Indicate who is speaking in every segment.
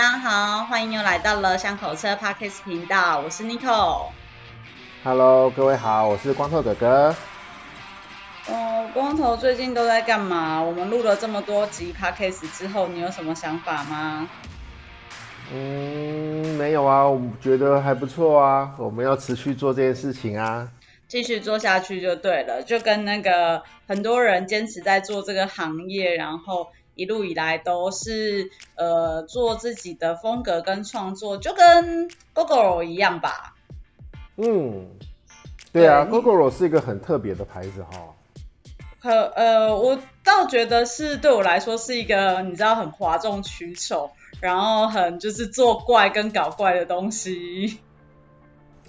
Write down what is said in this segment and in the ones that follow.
Speaker 1: 大家好，欢迎又来到了巷口车 Podcast 频道，我是 Nico。
Speaker 2: Hello，各位好，我是光头哥哥。
Speaker 1: 哦，光头最近都在干嘛？我们录了这么多集 Podcast 之后，你有什么想法吗？
Speaker 2: 嗯，没有啊，我觉得还不错啊，我们要持续做这件事情啊。
Speaker 1: 继续做下去就对了，就跟那个很多人坚持在做这个行业，然后一路以来都是呃做自己的风格跟创作，就跟 Gogoro 一样吧。
Speaker 2: 嗯，对啊对，Gogoro 是一个很特别的牌子哈。
Speaker 1: 可呃，我倒觉得是对我来说是一个你知道很哗众取宠，然后很就是作怪跟搞怪的东西。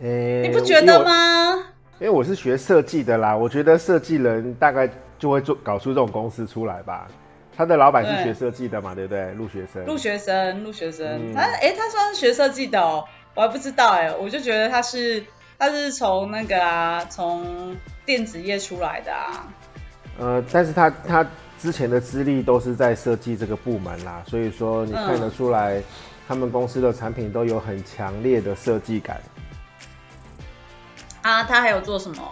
Speaker 1: 欸、你不觉得吗？
Speaker 2: 因为我是学设计的啦，我觉得设计人大概就会做搞出这种公司出来吧。他的老板是学设计的嘛，对，不对？陆学生，
Speaker 1: 陆学生，陆学生，他哎，他算是学设计的哦，我还不知道哎，我就觉得他是他是从那个啊，从电子业出来的啊。
Speaker 2: 呃，但是他他之前的资历都是在设计这个部门啦，所以说你看得出来，嗯、他们公司的产品都有很强烈的设计感。
Speaker 1: 啊，他还有做什么？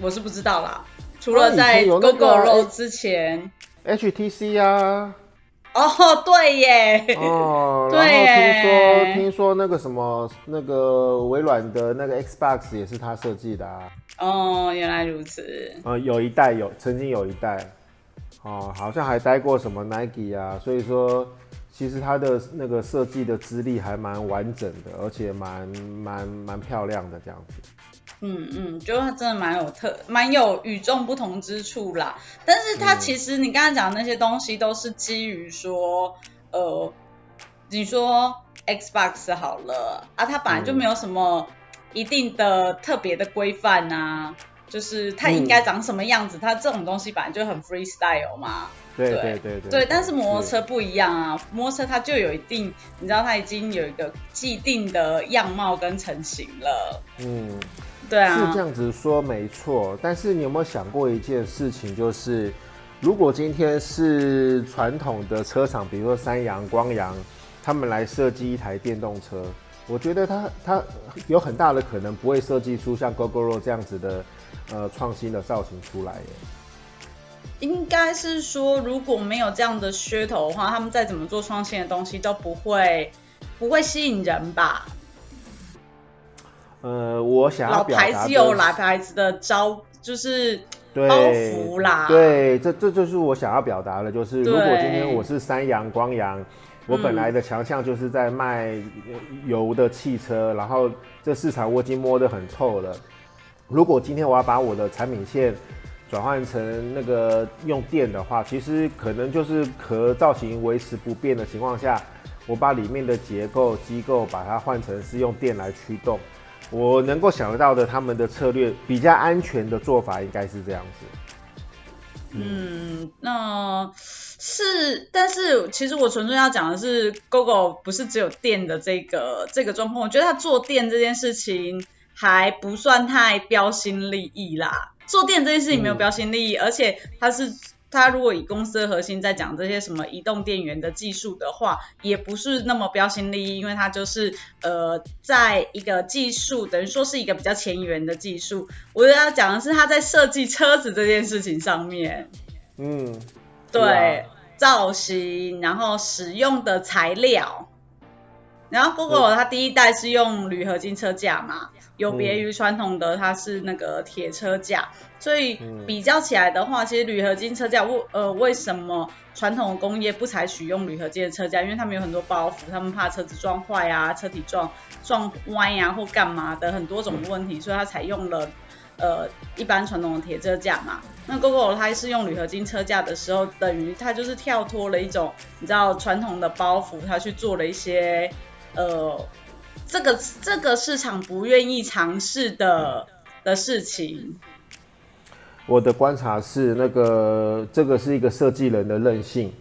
Speaker 1: 我是不知道啦。除了在 Gogoro 之前
Speaker 2: ，HTC 啊。
Speaker 1: 哦，对耶。
Speaker 2: 哦，然后听说听说那个什么那个微软的那个 Xbox 也是他设计的啊。
Speaker 1: 哦，原来如此。
Speaker 2: 呃，有一代有，曾经有一代。哦，好像还待过什么 Nike 啊，所以说其实他的那个设计的资历还蛮完整的，而且蛮蛮蛮漂亮的这样子。
Speaker 1: 嗯嗯，就他真的蛮有特，蛮有与众不同之处啦。但是它其实你刚才讲的那些东西都是基于说，呃，你说 Xbox 好了啊，它本来就没有什么一定的特别的规范啊，就是它应该长什么样子，它这种东西本来就很 freestyle 嘛。
Speaker 2: 对对对对，对。
Speaker 1: 对，但是摩托车不一样啊，摩托车它就有一定，你知道它已经有一个既定的样貌跟成型了。嗯。对啊，
Speaker 2: 是这样子说没错，但是你有没有想过一件事情，就是如果今天是传统的车厂，比如说三阳、光阳，他们来设计一台电动车，我觉得它它有很大的可能不会设计出像 Gogoro 这样子的呃创新的造型出来耶。
Speaker 1: 应该是说，如果没有这样的噱头的话，他们再怎么做创新的东西都不会不会吸引人吧。
Speaker 2: 呃，我想要表达的，
Speaker 1: 老牌子有老牌子的招，就是包袱啦。
Speaker 2: 对，这这就是我想要表达的，就是如果今天我是三阳光阳，我本来的强项就是在卖油的汽车，嗯，然后这市场我已经摸得很透了。如果今天我要把我的产品线转换成那个用电的话，其实可能就是壳造型维持不变的情况下，我把里面的结构机构把它换成是用电来驱动。我能够想得到的，他们的策略比较安全的做法应该是这样子。
Speaker 1: 嗯，那是，但是其实我纯粹要讲的是，Gogoro 不是只有电的这个这个状况。我觉得他做电这件事情还不算太标新立异啦。做电这件事情没有标新立异，嗯，而且它是。他如果以公司的核心在讲这些什么移动电源的技术的话，也不是那么标新立异，因为它就是呃，在一个技术等于说是一个比较前沿的技术。我要讲的是他在设计车子这件事情上面，嗯，对，造型，然后使用的材料，然后 Google 它第一代是用铝合金车架嘛。有别于传统的，它是那个铁车架，所以比较起来的话，其实铝合金车架为呃为什么传统的工业不采取用铝合金的车架？因为他们有很多包袱，他们怕车子撞坏啊，车体撞撞歪呀或干嘛的很多种问题，所以它采用了呃一般传统的铁车架嘛。那 Gogoro 它是用铝合金车架的时候，等于它就是跳脱了一种你知道传统的包袱，它去做了一些呃。这个这个市场不愿意尝试的的事情，
Speaker 2: 我的观察是，那个这个是一个设计人的任性，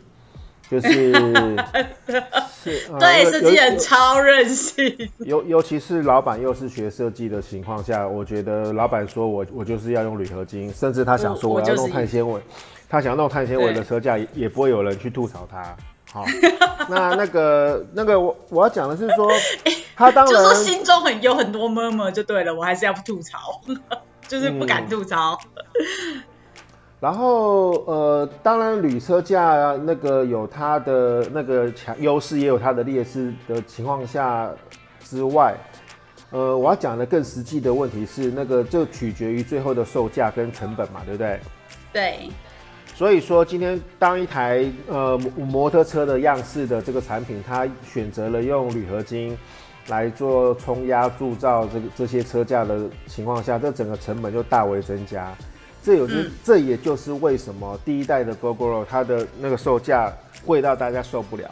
Speaker 2: 就是
Speaker 1: 是对设计人超任性，
Speaker 2: 尤尤其是老板又是学设计的情况下，我觉得老板说我我就是要用铝合金，甚至他想说我要弄碳纤维，他想要弄碳纤维的车架，也不会有人去吐槽他。好，那那个那个我我要讲的是说，他当然
Speaker 1: 就说心中很有很多 murmur 就对了，我还是要吐槽，就是不敢吐槽。
Speaker 2: 嗯、然后呃，当然铝车架那个有它的那个强优势，也有它的劣势的情况下之外，呃，我要讲的更实际的问题是，那个就取决于最后的售价跟成本嘛，对不对？
Speaker 1: 对。
Speaker 2: 所以说，今天当一台呃摩托车的样式的这个产品，它选择了用铝合金来做冲压铸造这个这些车架的情况下，这整个成本就大为增加。这有这也就是为什么第一代的 Gogoro 它的那个售价贵到大家受不了，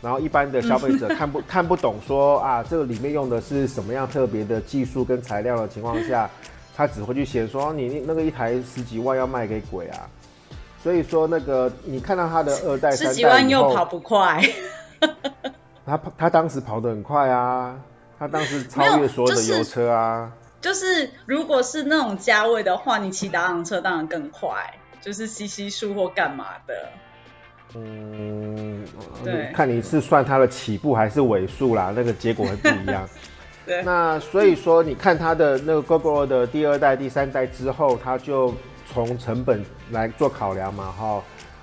Speaker 2: 然后一般的消费者 看不看不懂说啊，这个里面用的是什么样特别的技术跟材料的情况下，他只会去嫌说你那个一台十几万要卖给鬼啊。所以说，那个你看到他的二代、三代十几万
Speaker 1: 又跑不快。
Speaker 2: 他他当时跑得很快啊，他当时超越所有的油车啊。
Speaker 1: 就是、就是、如果是那种价位的话，你骑挡挡车当然更快，就是 CC 数或干嘛的。
Speaker 2: 嗯，对，看你是算它的起步还是尾数啦，那个结果会不一样。对。那所以说，你看它的那个 Gogoro 的第二代、第三代之后，它就。从成本来做考量嘛，哈，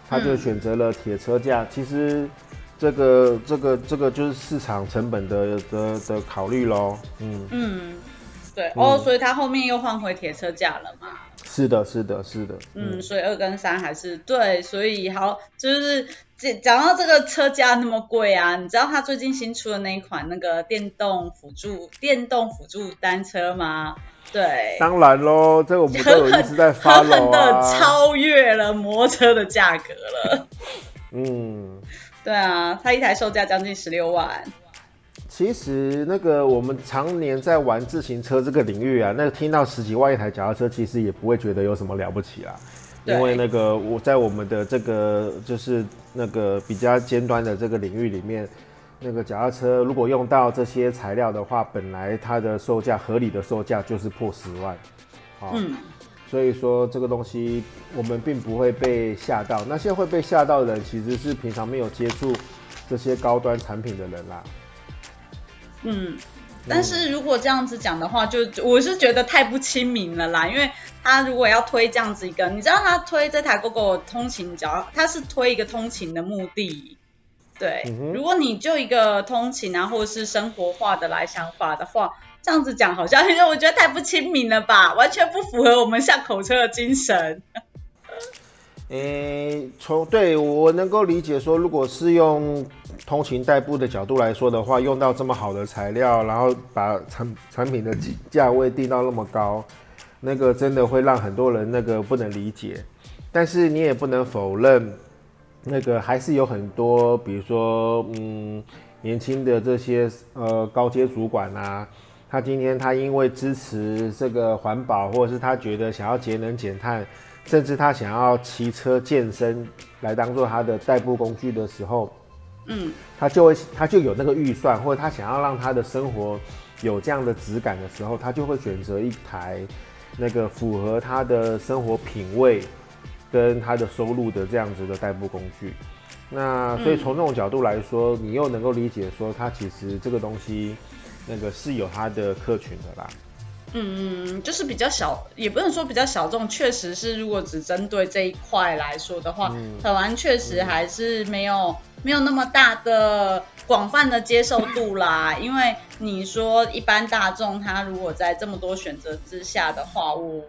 Speaker 2: 他就选择了铁车架。嗯、其实这个这个这个就是市场成本的的的考虑喽。嗯嗯，
Speaker 1: 对哦，所以他后面又换回铁车架了嘛。
Speaker 2: 是的，是的，是的。
Speaker 1: 嗯，所以二跟三还是对，所以好，就是讲到这个车架那么贵啊，你知道他最近新出的那一款那个电动辅助电动辅助单车吗？对，
Speaker 2: 当然喽，这个我们都有一直在发了、啊、狠狠的
Speaker 1: 超越了摩托车的价格了。
Speaker 2: 嗯，
Speaker 1: 对啊，它一台售价将近十六万。
Speaker 2: 其实那个我们常年在玩自行车这个领域啊，那个听到十几万一台脚踏车，其实也不会觉得有什么了不起啦。因为那个我在我们的这个就是那个比较尖端的这个领域里面。那个脚踏车如果用到这些材料的话，本来它的售价合理的售价就是破十万，好，嗯，所以说这个东西我们并不会被吓到。那些会被吓到的人，其实是平常没有接触这些高端产品的人啦。
Speaker 1: 嗯，但是如果这样子讲的话，就我是觉得太不亲民了啦。因为他如果要推这样子一个，你知道他推这台 GOGO 通勤脚，他是推一个通勤的目的。对，如果你就一个通勤啊，或者是生活化的来想法的话，这样子讲好像我觉得太不亲民了吧，完全不符合我们巷口车的精神。
Speaker 2: 诶、欸，从对我能够理解说，如果是用通勤代步的角度来说的话，用到这么好的材料，然后把产产品的价位定到那么高，那个真的会让很多人那个不能理解。但是你也不能否认。那个还是有很多，比如说，嗯，年轻的这些呃高阶主管啊，他今天他因为支持这个环保，或者是他觉得想要节能减碳，甚至他想要骑车健身来当做他的代步工具的时候，嗯，他就会他就有那个预算，或者他想要让他的生活有这样的质感的时候，他就会选择一台那个符合他的生活品味。跟他的收入的这样子的代步工具，那所以从这种角度来说，你又能够理解说，他其实这个东西，那个是有他的客群的啦。
Speaker 1: 嗯，就是比较小，也不能说比较小众，确实是如果只针对这一块来说的话，台湾确实还是没有没有那么大的广泛的接受度啦。因为你说一般大众他如果在这么多选择之下的话，我。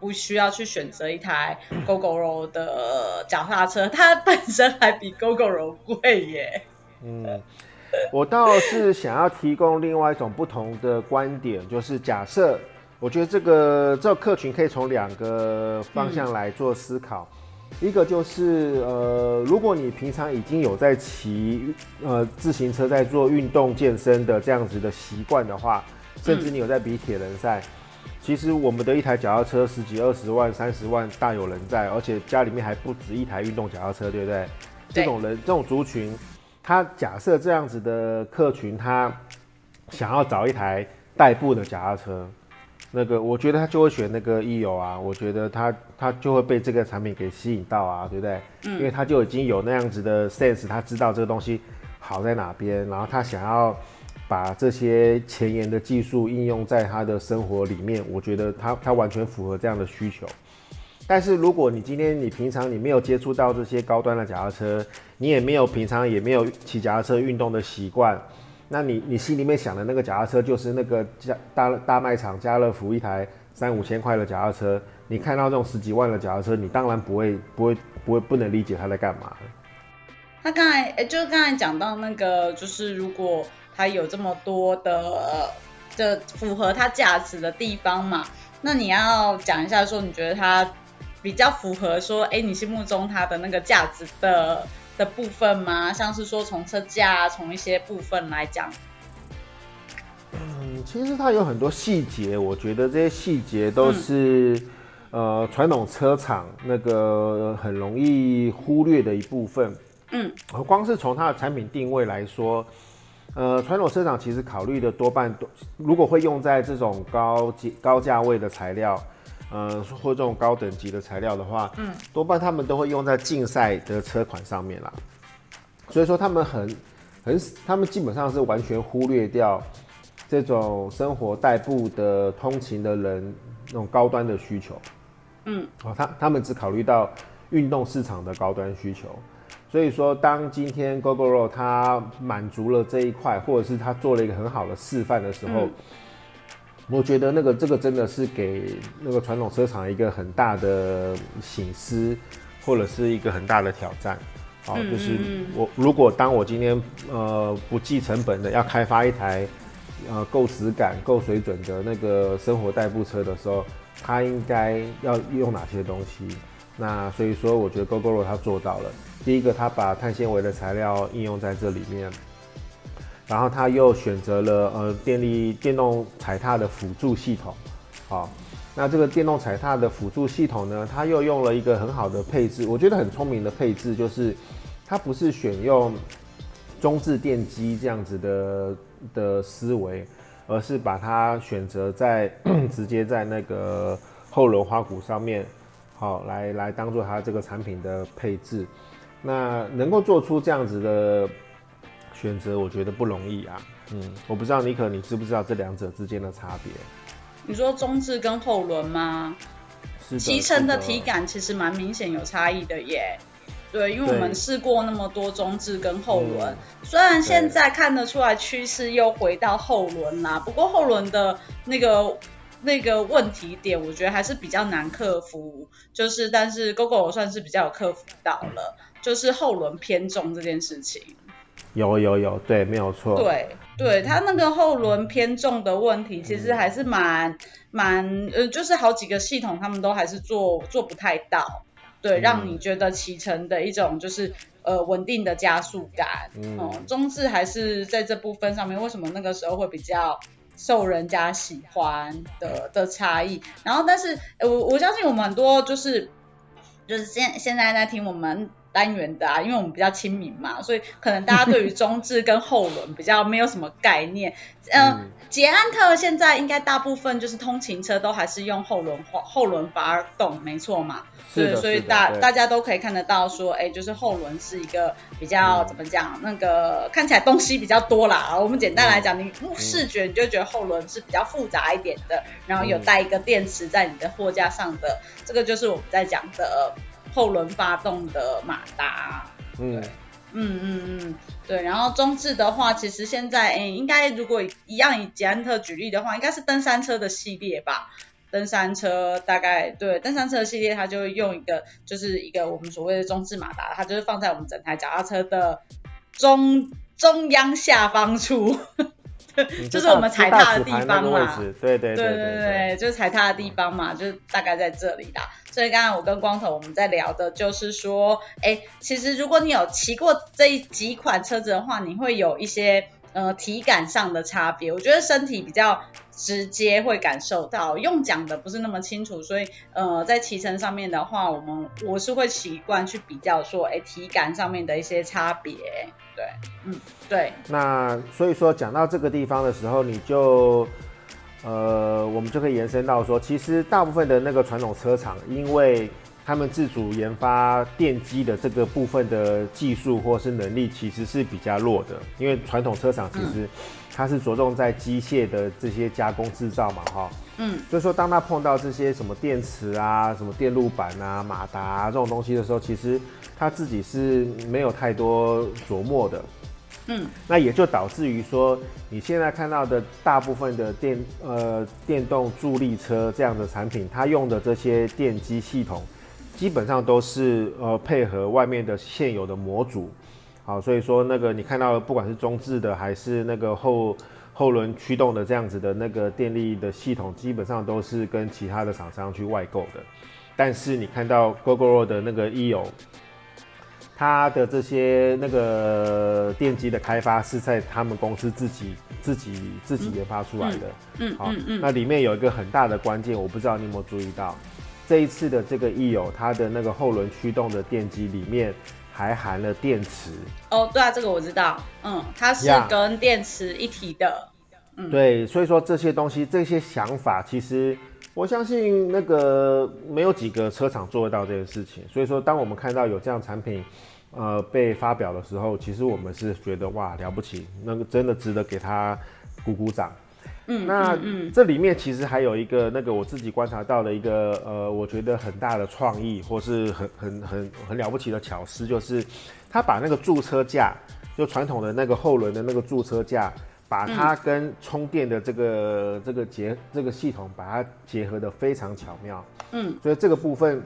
Speaker 1: 不需要去选择一台 Gogoro 的脚踏车，它本身还比 Gogoro 贵耶。
Speaker 2: 嗯，我倒是想要提供另外一种不同的观点，就是假设，我觉得这个这个客群可以从两个方向来做思考。嗯、一个就是，呃，如果你平常已经有在骑呃自行车，在做运动健身的这样子的习惯的话，甚至你有在比铁人赛。嗯其实我们的一台脚踏车十几二十万、三十万大有人在，而且家里面还不止一台运动脚踏车，对不对？对。这种人、这种族群，他假设这样子的客群，他想要找一台代步的脚踏车，那个我觉得他就会选那个 EO 啊，我觉得他他就会被这个产品给吸引到啊，对不对？嗯，因为他就已经有那样子的 sense，他知道这个东西好在哪边，然后他想要把这些前沿的技术应用在他的生活里面，我觉得他他完全符合这样的需求。但是如果你今天你平常你没有接触到这些高端的脚踏车，你也没有平常也没有骑脚踏车运动的习惯。那你你心里面想的那个脚踏车就是那个家大大卖场家乐福一台三五千块的脚踏车，你看到这种十几万的脚踏车，你当然不会不会不会不能理解他在干嘛。
Speaker 1: 他刚才，就是刚才讲到那个，就是如果他有这么多的的符合它价值的地方嘛，那你要讲一下说你觉得它比较符合说，哎，你心目中它的那个价值的。的部分吗？像是说从车架，从一些部分来讲。
Speaker 2: 嗯，其实它有很多细节，我觉得这些细节都是、嗯、呃传统车厂那个很容易忽略的一部分。嗯，光是从它的产品定位来说，呃，传统车厂其实考虑的多半多，如果会用在这种高级高价位的材料。呃，或这种高等级的材料的话，嗯，多半他们都会用在竞赛的车款上面啦。所以说他们很很，他们基本上是完全忽略掉这种生活代步的通勤的人那种高端的需求。嗯，哦，他他们只考虑到运动市场的高端需求。所以说，当今天 Gogoro 它满足了这一块，或者是它做了一个很好的示范的时候。嗯我觉得那个这个真的是给那个传统车厂一个很大的醒思，或者是一个很大的挑战。好，就是我如果当我今天呃不计成本的要开发一台呃够质感、够水准的那个生活代步车的时候，它应该要用哪些东西？那所以说，我觉得 Gogoro 它做到了。第一个，它把碳纤维的材料应用在这里面。然后他又选择了呃电力电动踩踏的辅助系统，好，那这个电动踩踏的辅助系统呢，它又用了一个很好的配置，我觉得很聪明的配置，就是它不是选用中置电机这样子的的思维，而是把它选择在 直接在那个后轮花鼓上面，好来来当做它这个产品的配置，那能够做出这样子的。选择我觉得不容易啊，嗯，我不知道尼可你知不知道这两者之间的差别？
Speaker 1: 你说中置跟后轮吗？骑乘的体感其实蛮明显有差异的耶。对，因为我们试过那么多中置跟后轮，嗯，虽然现在看得出来趋势又回到后轮啦，不过后轮的那个那个问题点，我觉得还是比较难克服。就是，但是 Gogoro 算是比较有克服到了，就是后轮偏重这件事情。
Speaker 2: 有有有，对，没有错。
Speaker 1: 对对，它那个后轮偏重的问题，其实还是蛮蛮呃，就是好几个系统他们都还是做做不太到，对，嗯、让你觉得骑乘的一种就是呃稳定的加速感。嗯，嗯中置还是在这部分上面，为什么那个时候会比较受人家喜欢的的差异？然后，但是我我相信我们很多就是就是现现在在听我们。单元的啊，因为我们比较亲民嘛，所以可能大家对于中置跟后轮比较没有什么概念。呃、嗯，捷安特现在应该大部分就是通勤车都还是用后轮后轮发动，没错嘛。是，对，所以大大家都可以看得到说，哎，就是后轮是一个比较、嗯、怎么讲，那个看起来东西比较多啦。我们简单来讲，你视觉你就觉得后轮是比较复杂一点的，然后有带一个电池在你的货架上的，这个就是我们在讲的。后轮发动的马达，嗯，嗯嗯嗯，对。然后中置的话，其实现在，诶，应该如果一样以捷安特举例的话，应该是登山车的系列吧。登山车大概对登山车系列，它就会用一个，就是一个我们所谓的中置马达，它就是放在我们整台脚踏车的中中央下方处。就是我们踩踏的地方嘛，
Speaker 2: 对对对对
Speaker 1: 对，就是踩踏的地方嘛，就是大概在这里啦。所以刚刚我跟光头我们在聊的就是说，哎，其实如果你有骑过这几款车子的话，你会有一些呃体感上的差别。我觉得身体比较直接会感受到，用讲的不是那么清楚，所以呃在骑乘上面的话，我们我是会习惯去比较说，哎，体感上面的一些差别。对，嗯，对。
Speaker 2: 那所以说讲到这个地方的时候，你就呃，我们就可以延伸到说，其实大部分的那个传统车厂，因为他们自主研发电机的这个部分的技术或是能力，其实是比较弱的。因为传统车厂其实它是着重在机械的这些加工制造嘛，哈。嗯。所以说，当他碰到这些什么电池啊、什么电路板啊、马达啊这种东西的时候，其实他自己是没有太多琢磨的。嗯。那也就导致于说，你现在看到的大部分的电呃电动助力车这样的产品，它用的这些电机系统。基本上都是呃配合外面的现有的模组，好，所以说那个你看到的不管是中置的还是那个后后轮驱动的这样子的那个电力的系统，基本上都是跟其他的厂商去外购的。但是你看到 Gogoro 的那个 e-o，它的这些那个电机的开发是在他们公司自己自己自己研发出来的。嗯，好，那里面有一个很大的关键，我不知道你有没有注意到。这一次的这个 e-o，它的那个后轮驱动的电机里面还含了电池。
Speaker 1: 哦，对啊，这个我知道。嗯，它是跟电池一体的。嗯，
Speaker 2: 对，所以说这些东西、这些想法，其实我相信那个没有几个车厂做得到这件事情。所以说，当我们看到有这样产品，呃，被发表的时候，其实我们是觉得哇，了不起，那个真的值得给他鼓鼓掌。嗯，那这里面其实还有一个那个我自己观察到的一个呃，我觉得很大的创意或是很很很很了不起的巧思，就是他把那个驻车架，就传统的那个后轮的那个驻车架，把它跟充电的这个这个结这个系统把它结合的非常巧妙。嗯，所以这个部分，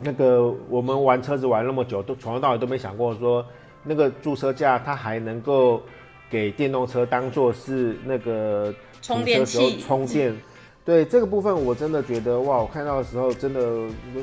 Speaker 2: 那个我们玩车子玩那么久，都从头到尾都没想过说那个驻车架它还能够给电动车当做是那个。
Speaker 1: 充电器
Speaker 2: 充电，对这个部分我真的觉得哇！我看到的时候真的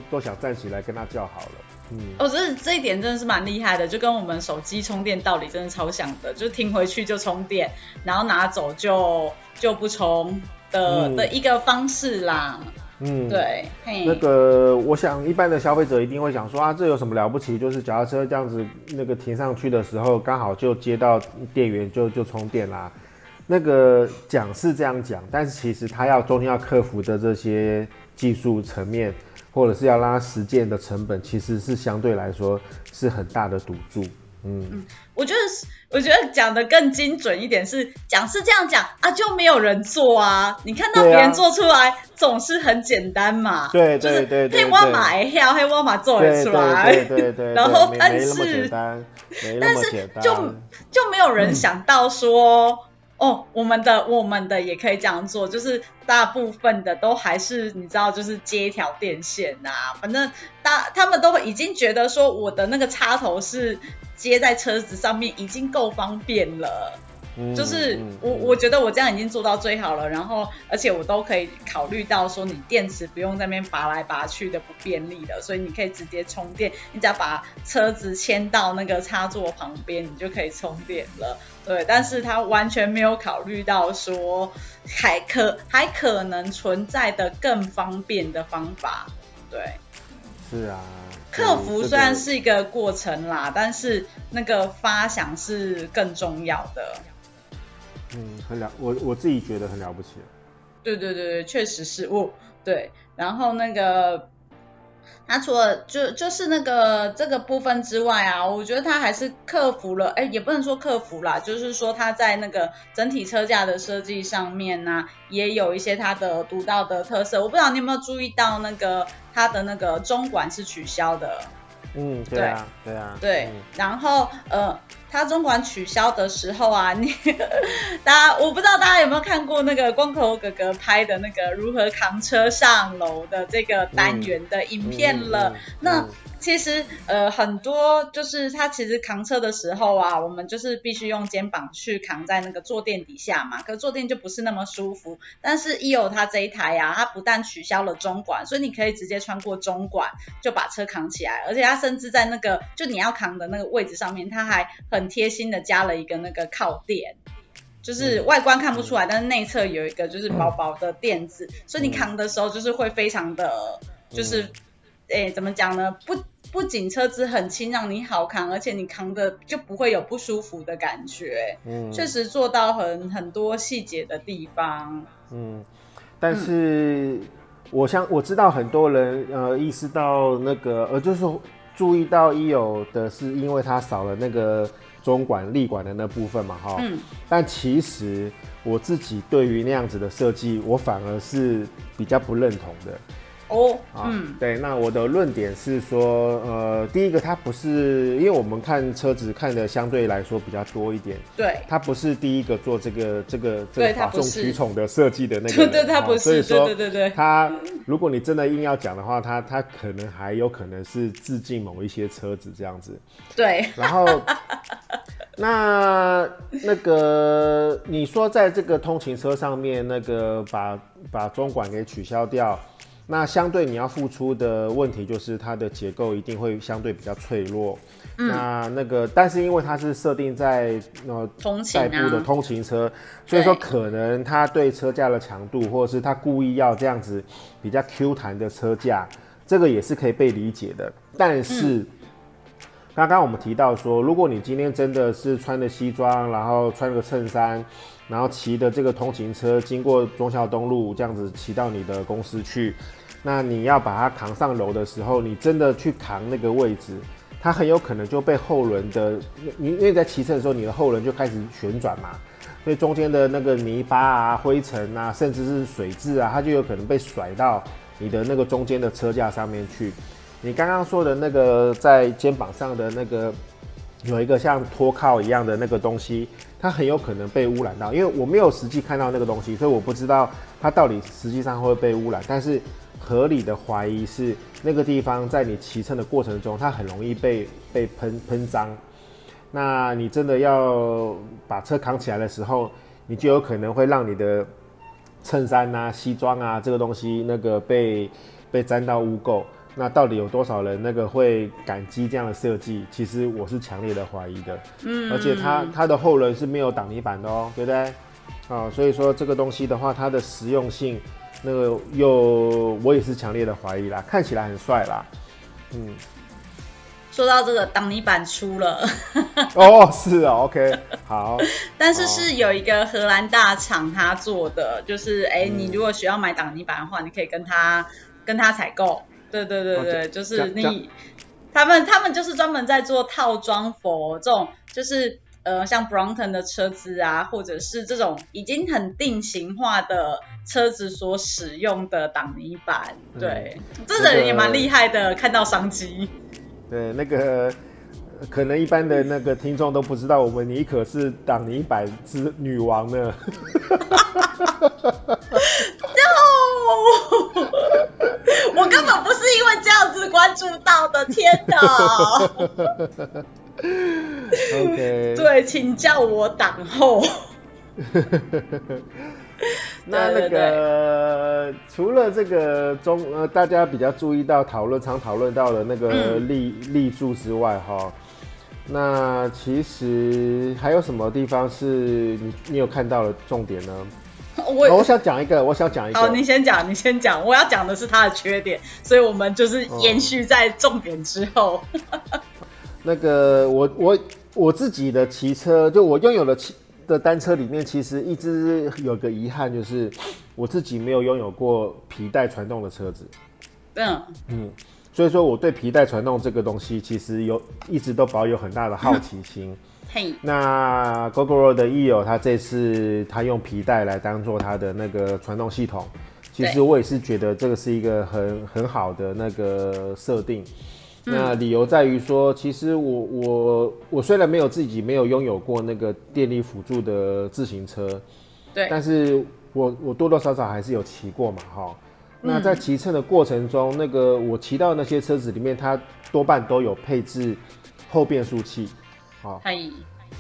Speaker 2: 都想站起来跟他叫好了。嗯，
Speaker 1: 哦，这这一点真的是蛮厉害的，就跟我们手机充电道理真的超像的，就停回去就充电，然后拿走就就不充的、嗯、的一个方式啦。嗯，对。
Speaker 2: 那个我想一般的消费者一定会想说啊，这有什么了不起？就是脚踏车这样子那个停上去的时候，刚好就接到电源就就充电啦。那个讲是这样讲，但是其实他要中间要克服的这些技术层面，或者是要让他实践的成本，其实是相对来说是很大的赌注。嗯，嗯，
Speaker 1: 我觉得我觉得讲的更精准一点是讲是这样讲啊，就没有人做啊。你看到别人做出来总是很简单嘛，
Speaker 2: 对对对，
Speaker 1: 黑沃马一跳，黑沃马做得出来，
Speaker 2: 对对对，
Speaker 1: 然后但是但是就就没有人想到说。哦，我们的我们的也可以这样做，就是大部分的都还是你知道，就是接一条电线呐、反正大他们都已经觉得说我的那个插头是接在车子上面，已经够方便了。就是我我觉得我这样已经做到最好了，然后而且我都可以考虑到说你电池不用在那边拔来拔去的不便利的，所以你可以直接充电，你只要把车子牵到那个插座旁边，你就可以充电了。对，但是他完全没有考虑到说还可还可能存在的更方便的方法。对，
Speaker 2: 是啊，
Speaker 1: 克服虽然是一个过程啦，但是那个发想是更重要的。
Speaker 2: 嗯，很了，我我自己觉得很了不起。
Speaker 1: 对对对对，确实是我对。然后那个他除了就就是那个这个部分之外啊，我觉得他还是克服了，哎，也不能说克服啦，就是说他在那个整体车架的设计上面呢、也有一些他的独到的特色。我不知道你有没有注意到那个他的那个中管是取消的。
Speaker 2: 嗯，对啊，对，啊，
Speaker 1: 对。嗯、然后呃。他中管取消的时候啊，你大家我不知道大家有没有看过那个光头哥哥拍的那个如何扛车上楼的这个单元的影片了。嗯嗯嗯、那其实呃很多就是他其实扛车的时候啊，我们就是必须用肩膀去扛在那个坐垫底下嘛，可是坐垫就不是那么舒服。但是 e-o 它这一台啊，它不但取消了中管，所以你可以直接穿过中管就把车扛起来，而且它甚至在那个就你要扛的那个位置上面，它还很。贴心的加了一个那个靠垫，就是外观看不出来，嗯、但是内侧有一个就是薄薄的垫子，嗯、所以你扛的时候就是会非常的，就是，诶、嗯欸，怎么讲呢？不不仅车子很轻，让你好扛，而且你扛的就不会有不舒服的感觉。嗯，确实做到很很多细节的地方。
Speaker 2: 嗯，但是我想我知道很多人呃意识到那个呃就是注意到一有的是因为它少了那个中管立管的那部分嘛哈。嗯。但其实我自己对于那样子的设计，我反而是比较不认同的。
Speaker 1: 哦，嗯，
Speaker 2: 对，那我的论点是说，呃，第一个，它不是，因为我们看车子看的相对来说比较多一点，
Speaker 1: 对，
Speaker 2: 它不是第一个做这个这个这个哗众取宠的设计的那个，
Speaker 1: 对对，它不是，
Speaker 2: 所以说，
Speaker 1: 对对对，
Speaker 2: 它如果你真的硬要讲的话，它它可能还有可能是致敬某一些车子这样子，
Speaker 1: 对，
Speaker 2: 然后 那那个你说在这个通勤车上面那个把把中管给取消掉。那相对你要付出的问题就是它的结构一定会相对比较脆弱。嗯、那那个，但是因为它是设定在呃代步的通勤车，所以说可能它对车架的强度，或者是它故意要这样子比较 Q 弹的车架，这个也是可以被理解的。但是刚刚我们提到说，如果你今天真的是穿的西装，然后穿个衬衫，然后骑的这个通勤车经过忠孝东路这样子骑到你的公司去。那你要把它扛上楼的时候，你真的去扛那个位置，它很有可能就被后轮的，你因为在骑车的时候，你的后轮就开始旋转嘛，所以中间的那个泥巴啊、灰尘啊，甚至是水渍啊，它就有可能被甩到你的那个中间的车架上面去。你刚刚说的那个在肩膀上的那个有一个像托靠一样的那个东西，它很有可能被污染到，因为我没有实际看到那个东西，所以我不知道它到底实际上会被污染，但是。合理的怀疑是那个地方在你骑乘的过程中，它很容易被被喷喷脏。那你真的要把车扛起来的时候，你就有可能会让你的衬衫啊、西装啊这个东西那个被被沾到污垢。那到底有多少人那个会感激这样的设计？其实我是强烈的怀疑的。嗯，而且它它的后轮是没有挡泥板的哦，对不对？啊，所以说这个东西的话，它的实用性。那个又我也是强烈的怀疑啦，看起来很帅啦，嗯。
Speaker 1: 说到这个挡泥板出了，
Speaker 2: 哦，是啊，OK，好。
Speaker 1: 但是是有一个荷兰大厂他做的，就是哎，你如果需要买挡泥板的话，你可以跟他跟他采购。对对对对，就是你他们他们就是专门在做套装服这种，就是。呃，像 Brompton 的车子啊，或者是这种已经很定型化的车子所使用的挡泥板，对，嗯、这个人也蛮厉害的，那个、看到商机。
Speaker 2: 对，那个可能一般的那个听众都不知道，我们妮可是挡泥板之女王呢。
Speaker 1: 我根本不是因为这样子关注到的，天哪
Speaker 2: ！OK，
Speaker 1: 对，请叫我挡后。
Speaker 2: 那那个除了这个中呃，大家比较注意到讨论常讨论到的那个立立柱之外，哈，那其实还有什么地方是你你有看到的重点呢？我我想讲一个，我想讲一个。
Speaker 1: 好，你先讲，你先讲。我要讲的是它的缺点，所以我们就是延续在重点之后。哦
Speaker 2: 那个我我我自己的骑车，就我拥有的骑的单车里面，其实一直有个遗憾，就是我自己没有拥有过皮带传动的车子。嗯嗯，所以说我对皮带传动这个东西，其实有一直都保有很大的好奇心。嘿，那 Gogoro 的 EO 他这次他用皮带来当做他的那个传动系统，其实我也是觉得这个是一个很很好的那个设定。那理由在于说，其实我我我虽然没有自己没有拥有过那个电力辅助的自行车，
Speaker 1: 对，
Speaker 2: 但是我我多多少少还是有骑过嘛，哈。那在骑乘的过程中，那个我骑到那些车子里面，它多半都有配置后变速器，好，可以。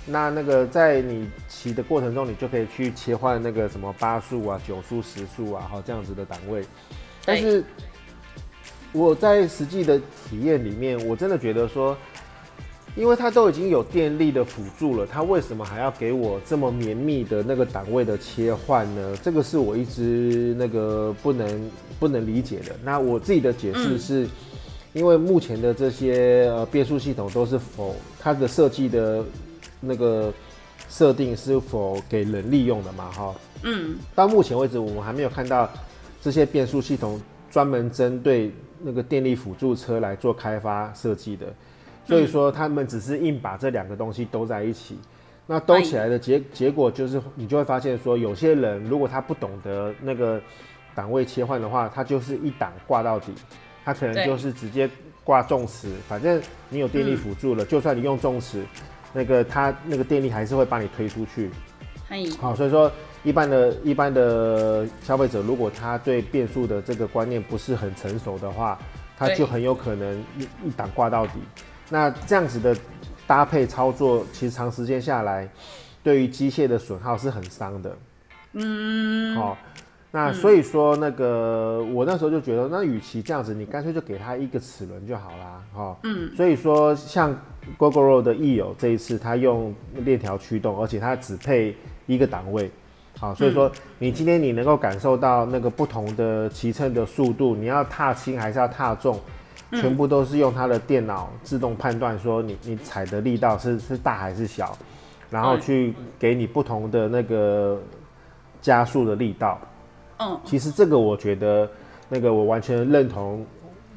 Speaker 2: 那那个在你骑的过程中，你就可以去切换那个什么八速啊、九速、十速啊，好这样子的档位，但是。我在实际的体验里面，我真的觉得说，因为它都已经有电力的辅助了，它为什么还要给我这么绵密的那个档位的切换呢？这个是我一直那个不能不能理解的。那我自己的解释是，因为目前的这些呃变速系统都是否它的设计的那个设定是否给人利用的嘛？哈，嗯，到目前为止我们还没有看到这些变速系统专门针对那个电力辅助车来做开发设计的，所以说他们只是硬把这两个东西兜在一起。那兜起来的结结果就是，你就会发现说，有些人如果他不懂得那个档位切换的话，他就是一档挂到底，他可能就是直接挂重磁，反正你有电力辅助了，嗯、就算你用重磁，那个他那个电力还是会把你推出去。好，所以说一般的一般的消费者，如果他对变速的这个观念不是很成熟的话，他就很有可能一一档挂到底。那这样子的。搭配操作，其实长时间下来，对于机械的损耗是很伤的。嗯，好、哦，那所以说那个、嗯、我那时候就觉得，那与其这样子，你干脆就给他一个齿轮就好啦。哈、哦。嗯，所以说像 Gogoro 的益友这一次，它用链条驱动，而且它只配一个档位。好，所以说你今天你能够感受到那个不同的骑乘的速度，你要踏轻还是要踏重？全部都是用它的电脑自动判断，说你你踩的力道是是大还是小，然后去给你不同的那个加速的力道。嗯，其实这个我觉得那个我完全认同，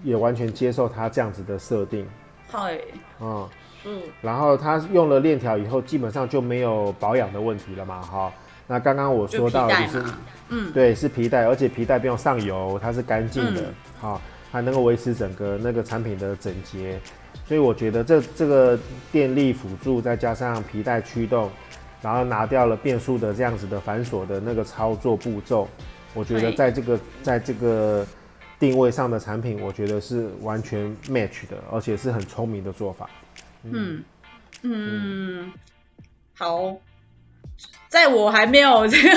Speaker 2: 也完全接受它这样子的设定。
Speaker 1: 嗨，
Speaker 2: 嗯嗯，然后它用了链条以后，基本上就没有保养的问题了嘛。哈，那刚刚我说到就是，嗯，对，是皮带，而且皮带不用上油，它是干净的。好。还能够维持整个那个产品的整洁，所以我觉得这这个电力辅助再加上皮带驱动，然后拿掉了变速的这样子的繁琐的那个操作步骤，我觉得在这个在这个定位上的产品，我觉得是完全 match 的，而且是很聪明的做法。
Speaker 1: 嗯。嗯，嗯，好。在我还没有这个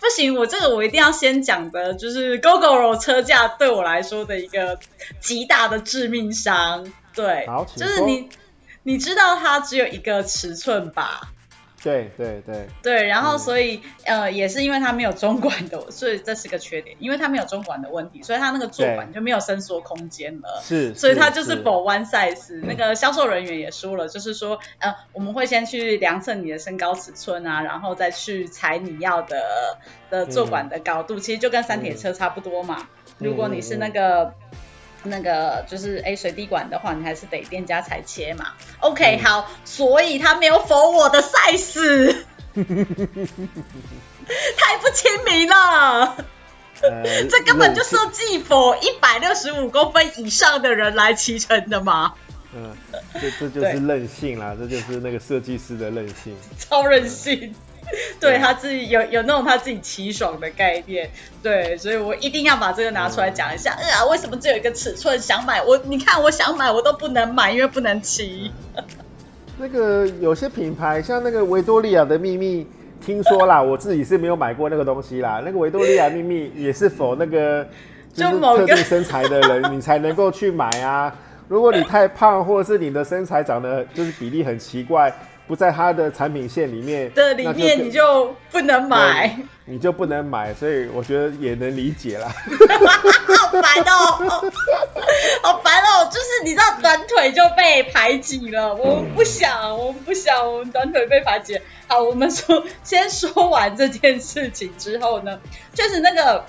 Speaker 1: 不行，我这个我一定要先讲的，就是 Gogoro 车架对我来说的一个极大的致命伤。对，就是你你知道它只有一个尺寸吧？
Speaker 2: 对对对
Speaker 1: 对，然后所以、嗯、呃也是因为它没有中管的，所以这是个缺点。因为它没有中管的问题，所以它那个坐板就没有伸缩空间了。
Speaker 2: 是，
Speaker 1: 所以它就是 for one size。那个销售人员也说了，就是说呃我们会先去量测你的身高尺寸啊，然后再去裁你要的的坐管的高度，嗯、其实就跟三铁车差不多嘛。嗯、如果你是那个。那个就是哎，水滴管的话，你还是得店家裁切嘛。OK，、嗯、好，所以他没有 for 我的 size，太不亲民了。呃、这根本就设计 for 一百六十五公分以上的人来骑乘的嘛。
Speaker 2: 嗯，这这就是任性啦，这就是那个设计师的任性，
Speaker 1: 超任性。对他自己有有那种他自己奇爽的概念，对，所以我一定要把这个拿出来讲一下。嗯、啊，为什么只有一个尺寸？想买我，你看我想买我都不能买，因为不能骑。
Speaker 2: 那个有些品牌像那个维多利亚的秘密，听说啦，我自己是没有买过那个东西啦。那个维多利亚秘密也是否那个就是特定身材的人你才能够去买啊？如果你太胖，或者是你的身材长得就是比例很奇怪。不在它的产品线里面
Speaker 1: 的里面，你就不能买，
Speaker 2: 你就不能买，所以我觉得也能理解啦。
Speaker 1: 好烦哦，好烦哦，就是你知道短腿就被排挤了，我们不想，我们不想，我们短腿被排挤。好，我们说先说完这件事情之后呢，就是那个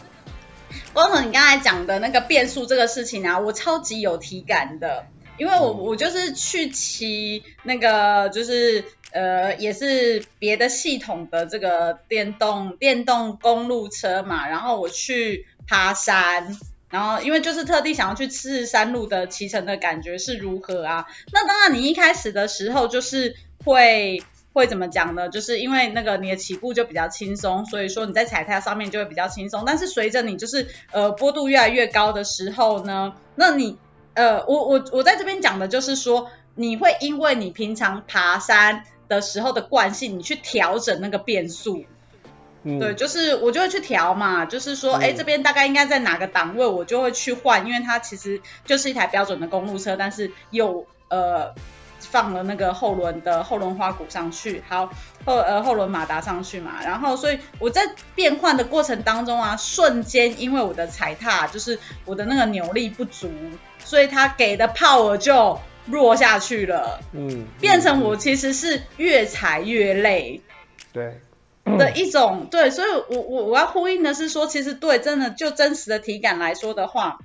Speaker 1: 光头你刚才讲的那个变速这个事情啊，我超级有体感的。因为我我就是去骑那个就是呃也是别的系统的这个电动电动公路车嘛，然后我去爬山，然后因为就是特地想要去试山路的骑乘的感觉是如何啊？那当然你一开始的时候就是会会怎么讲呢？就是因为那个你的起步就比较轻松，所以说你在踩踏上面就会比较轻松。但是随着你就是呃坡度越来越高的时候呢，那你呃，我我我在这边讲的就是说，你会因为你平常爬山的时候的惯性，你去调整那个变速，嗯、对，就是我就会去调嘛，就是说，哎、嗯，这边大概应该在哪个档位，我就会去换，因为它其实就是一台标准的公路车，但是又呃放了那个后轮的后轮花鼓上去，好后呃后轮马达上去嘛，然后所以我在变换的过程当中啊，瞬间因为我的踩踏就是我的那个扭力不足。所以他给的 power 就弱下去了。嗯，变成我其实是越踩越累。
Speaker 2: 对。
Speaker 1: 的一种 对，所以我我我要呼应的是说，其实对，真的就真实的体感来说的话，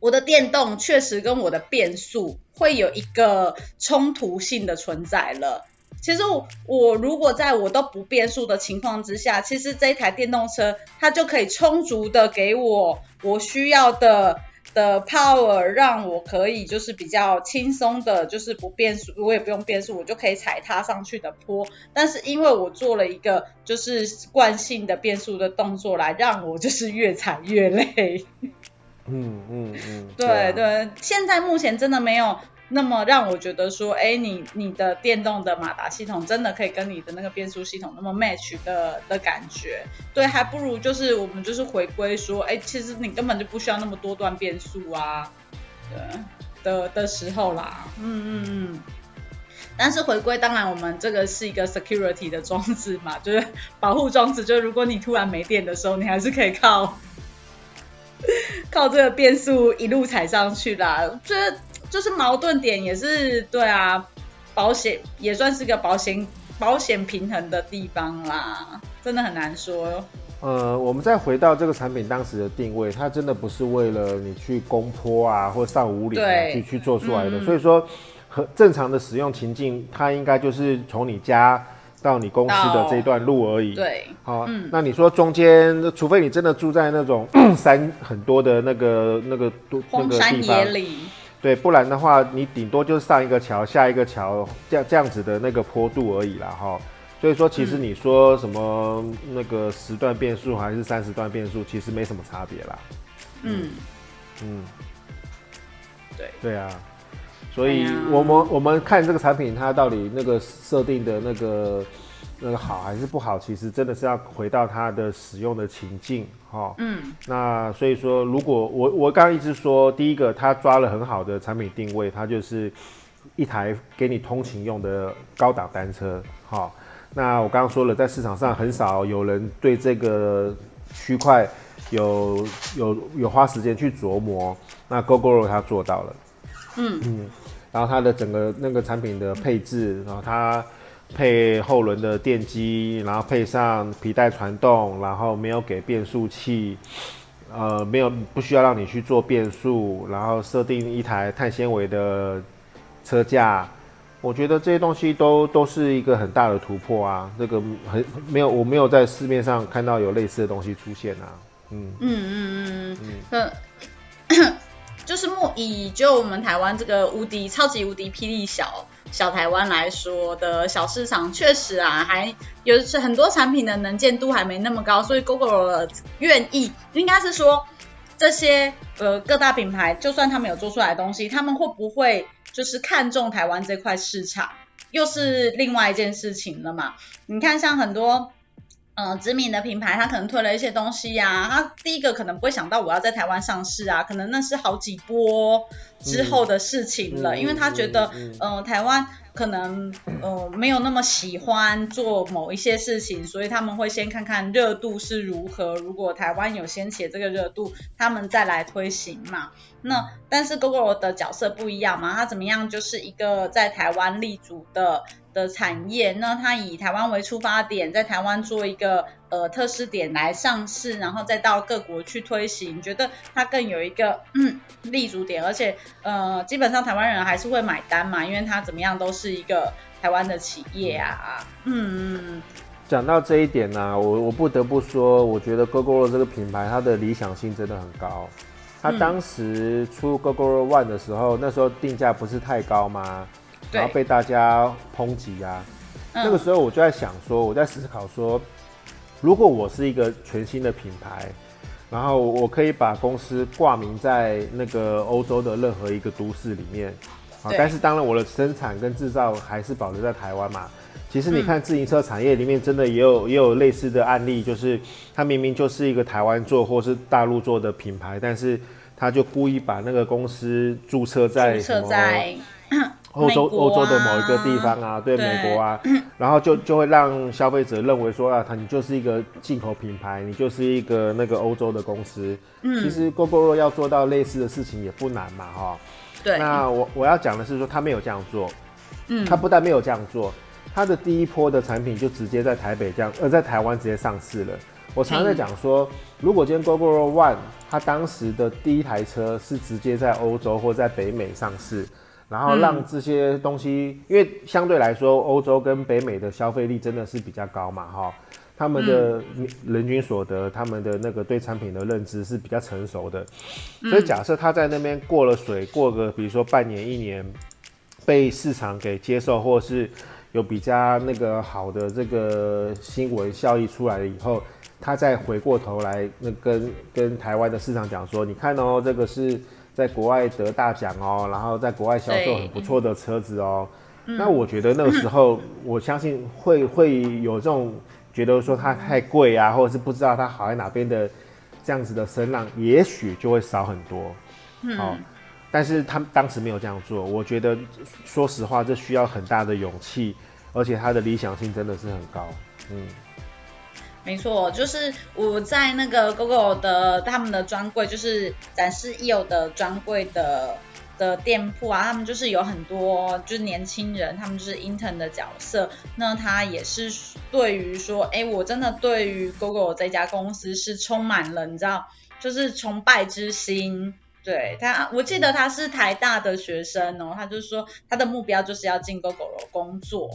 Speaker 1: 我的电动确实跟我的变速会有一个冲突性的存在了。其实我，我如果在我都不变速的情况之下，其实这一台电动车它就可以充足的给我我需要的。的 power 让我可以就是比较轻松的，就是不变速，我也不用变速，我就可以踩踏上去的坡。但是因为我做了一个就是惯性的变速的动作，来让我就是越踩越累。
Speaker 2: 嗯嗯嗯，
Speaker 1: 对对，对，现在目前真的没有。那么让我觉得说，哎，你你的电动的马达系统真的可以跟你的那个变速系统那么 match 的的感觉，对，还不如就是我们就是回归说，哎，其实你根本就不需要那么多段变速啊，对的的时候啦，嗯嗯嗯。但是回归，当然我们这个是一个 security 的装置嘛，就是保护装置，就是如果你突然没电的时候，你还是可以靠靠这个变速一路踩上去啦，这。就是矛盾点也是对啊，保险也算是个保险保险平衡的地方啦，真的很难说。
Speaker 2: 呃，我们再回到这个产品当时的定位，它真的不是为了你去攻坡啊或上五岭啊去去做出来的，嗯、所以说和正常的使用情境，它应该就是从你家到你公司的这一段路而已。
Speaker 1: 对，
Speaker 2: 好，嗯、那你说中间，除非你真的住在那种 山很多的那个那个都那个地方。对，不然的话，你顶多就是上一个桥，下一个桥，这样这样子的那个坡度而已啦，哈。所以说，其实你说什么那个十段变速还是三十段变速，其实没什么差别啦。
Speaker 1: 嗯
Speaker 2: 嗯，
Speaker 1: 对
Speaker 2: 对啊。所以我们我们看这个产品，它到底那个设定的那个。那个好还是不好，其实真的是要回到它的使用的情境，哈。
Speaker 1: 嗯。
Speaker 2: 那所以说，如果我我刚刚一直说，第一个它抓了很好的产品定位，它就是一台给你通勤用的高档单车，哈。那我刚刚说了，在市场上很少有人对这个区块有有有花时间去琢磨，那 Gogoro 它做到了。
Speaker 1: 嗯
Speaker 2: 嗯。然后它的整个那个产品的配置，然后它。配后轮的电机，然后配上皮带传动，然后没有给变速器，呃，没有不需要让你去做变速，然后设定一台碳纤维的车架，我觉得这些东西都都是一个很大的突破啊！这个很没有，我没有在市面上看到有类似的东西出现啊。嗯
Speaker 1: 嗯嗯嗯嗯，嗯 就是木以就我们台湾这个无敌超级无敌霹雳小。小台湾来说的小市场，确实啊，还有是很多产品的能见度还没那么高，所以 Google 愿意，应该是说这些呃各大品牌，就算他们有做出来的东西，他们会不会就是看中台湾这块市场，又是另外一件事情了嘛？你看像很多。嗯，知名的品牌，他可能推了一些东西呀、啊，他第一个可能不会想到我要在台湾上市啊，可能那是好几波之后的事情了，嗯、因为他觉得，嗯，台湾可能呃没有那么喜欢做某一些事情，所以他们会先看看热度是如何，如果台湾有掀起这个热度，他们再来推行嘛。那但是 Gogoro 的角色不一样嘛，他怎么样就是一个在台湾立足的。的产业，那它以台湾为出发点，在台湾做一个呃特试点来上市，然后再到各国去推行，觉得它更有一个嗯立足点，而且呃基本上台湾人还是会买单嘛，因为它怎么样都是一个台湾的企业啊，嗯嗯。
Speaker 2: 讲到这一点呢、啊，我我不得不说，我觉得 Gogoro 这个品牌它的理想性真的很高。它当时出 Gogoro One 的时候，那时候定价不是太高吗？然后被大家抨击、啊，嗯、那个时候我就在想说，我在思考说，如果我是一个全新的品牌，然后我可以把公司挂名在那个欧洲的任何一个都市里面，啊，但是当然我的生产跟制造还是保留在台湾嘛。其实你看自行车产业里面真的也有也有类似的案例，就是它明明就是一个台湾做或是大陆做的品牌，但是他就故意把那个公司注册在什么？欧洲欧、啊、洲的某一个地方啊，对，对美国啊，然后就就会让消费者认为说啊，它你就是一个进口品牌，你就是一个那个欧洲的公司。嗯，其实 Gogoro 要做到类似的事情也不难嘛，哈。对。那我我要讲的是说，他没有这样做。嗯。他不但没有这样做，他的第一波的产品就直接在台北这样，呃，在台湾直接上市了。我常常在讲说，如果今天 Gogoro One 它当时的第一台车是直接在欧洲或在北美上市。然后让这些东西，嗯、因为相对来说，欧洲跟北美的消费力真的是比较高嘛，哈，他们的人均所得，他们的那个对产品的认知是比较成熟的，所以假设他在那边过了水，过个比如说半年一年，被市场给接受，或是有比较那个好的这个新闻效益出来了以后，他再回过头来那跟跟台湾的市场讲说，你看哦，这个是。在国外得大奖哦，然后在国外销售很不错的车子哦。那我觉得那个时候，我相信会会有这种觉得说它太贵啊，或者是不知道它好在哪边的这样子的声浪，也许就会少很多。好，但是他们当时没有这样做，我觉得说实话，这需要很大的勇气，而且他的理想性真的是很高。嗯。
Speaker 1: 没错，就是我在那个 GoGo 的他们的专柜，就是展示 EO 的专柜的的店铺啊，他们就是有很多就是年轻人，他们就是 intern 的角色。那他也是对于说，哎，我真的对于 GoGo 这家公司是充满了你知道，就是崇拜之心。对他，我记得他是台大的学生哦，他就说他的目标就是要进 Gogoro 工作。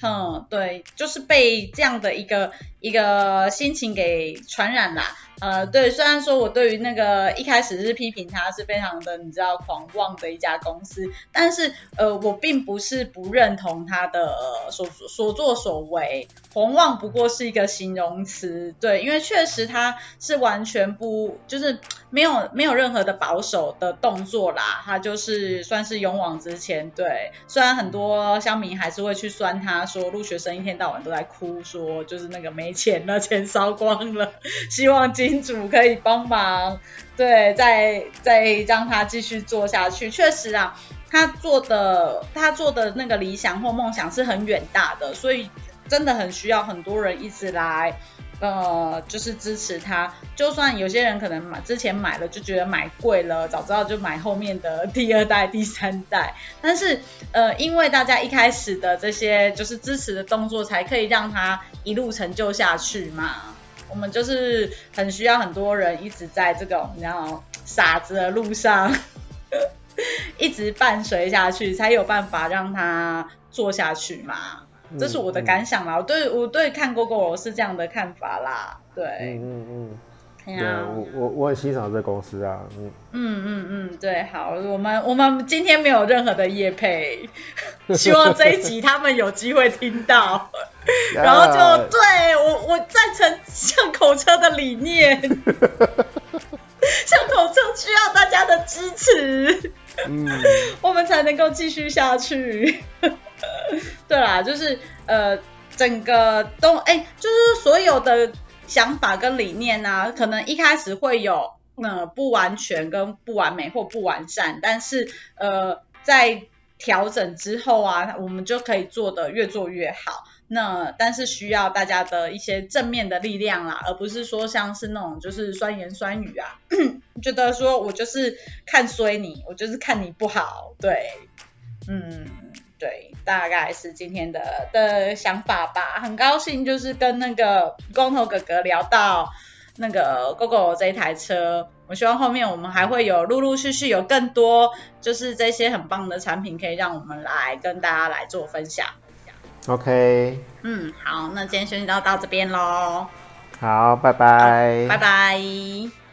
Speaker 1: 哼，对，就是被这样的一个一个心情给传染啦。呃，对，虽然说我对于那个一开始是批评他是非常的，你知道狂妄的一家公司，但是呃，我并不是不认同他的所所作所为，狂妄不过是一个形容词，对，因为确实他是完全不就是没有没有任何的保守的动作啦，他就是算是勇往直前，对，虽然很多乡民还是会去酸他说陆学生一天到晚都在哭，说就是那个没钱了，钱烧光了，希望金主可以帮忙，对，再再让他继续做下去。确实啊，他做的他做的那个理想或梦想是很远大的，所以真的很需要很多人一直来，呃，就是支持他。就算有些人可能买之前买了就觉得买贵了，早知道就买后面的第二代、第三代。但是呃，因为大家一开始的这些就是支持的动作，才可以让他一路成就下去嘛。我们就是很需要很多人一直在这种然后傻子的路上 一直伴随下去，才有办法让他做下去嘛。这是我的感想啦，嗯嗯、我对我对看 Gogoro 是这样的看法啦。对，嗯嗯嗯。
Speaker 2: 对啊，我我我很欣赏这公司啊，嗯。
Speaker 1: 嗯嗯嗯，对，好，我们我们今天没有任何的业配，希望这一集他们有机会听到，然后就对我我赞成巷口车的理念，巷口车需要大家的支持，嗯，我们才能够继续下去，对啦，就是呃，整个都哎，就是所有的。想法跟理念、啊，可能一开始会有呃不完全跟不完美或不完善，但是呃在调整之后啊，我们就可以做得越做越好。那但是需要大家的一些正面的力量啦，而不是说像是那种就是酸言酸语啊，觉得说我就是看衰你，我就是看你不好，对，嗯。对，大概是今天的的想法吧。很高兴，就是跟那个光头哥哥聊到那个 Gogoro 这一台车。我希望后面我们还会有陆陆续续有更多，就是这些很棒的产品，可以让我们来跟大家来做分享。
Speaker 2: OK。
Speaker 1: 嗯，好，那今天先到到这边喽。
Speaker 2: 好，拜拜。
Speaker 1: 拜拜。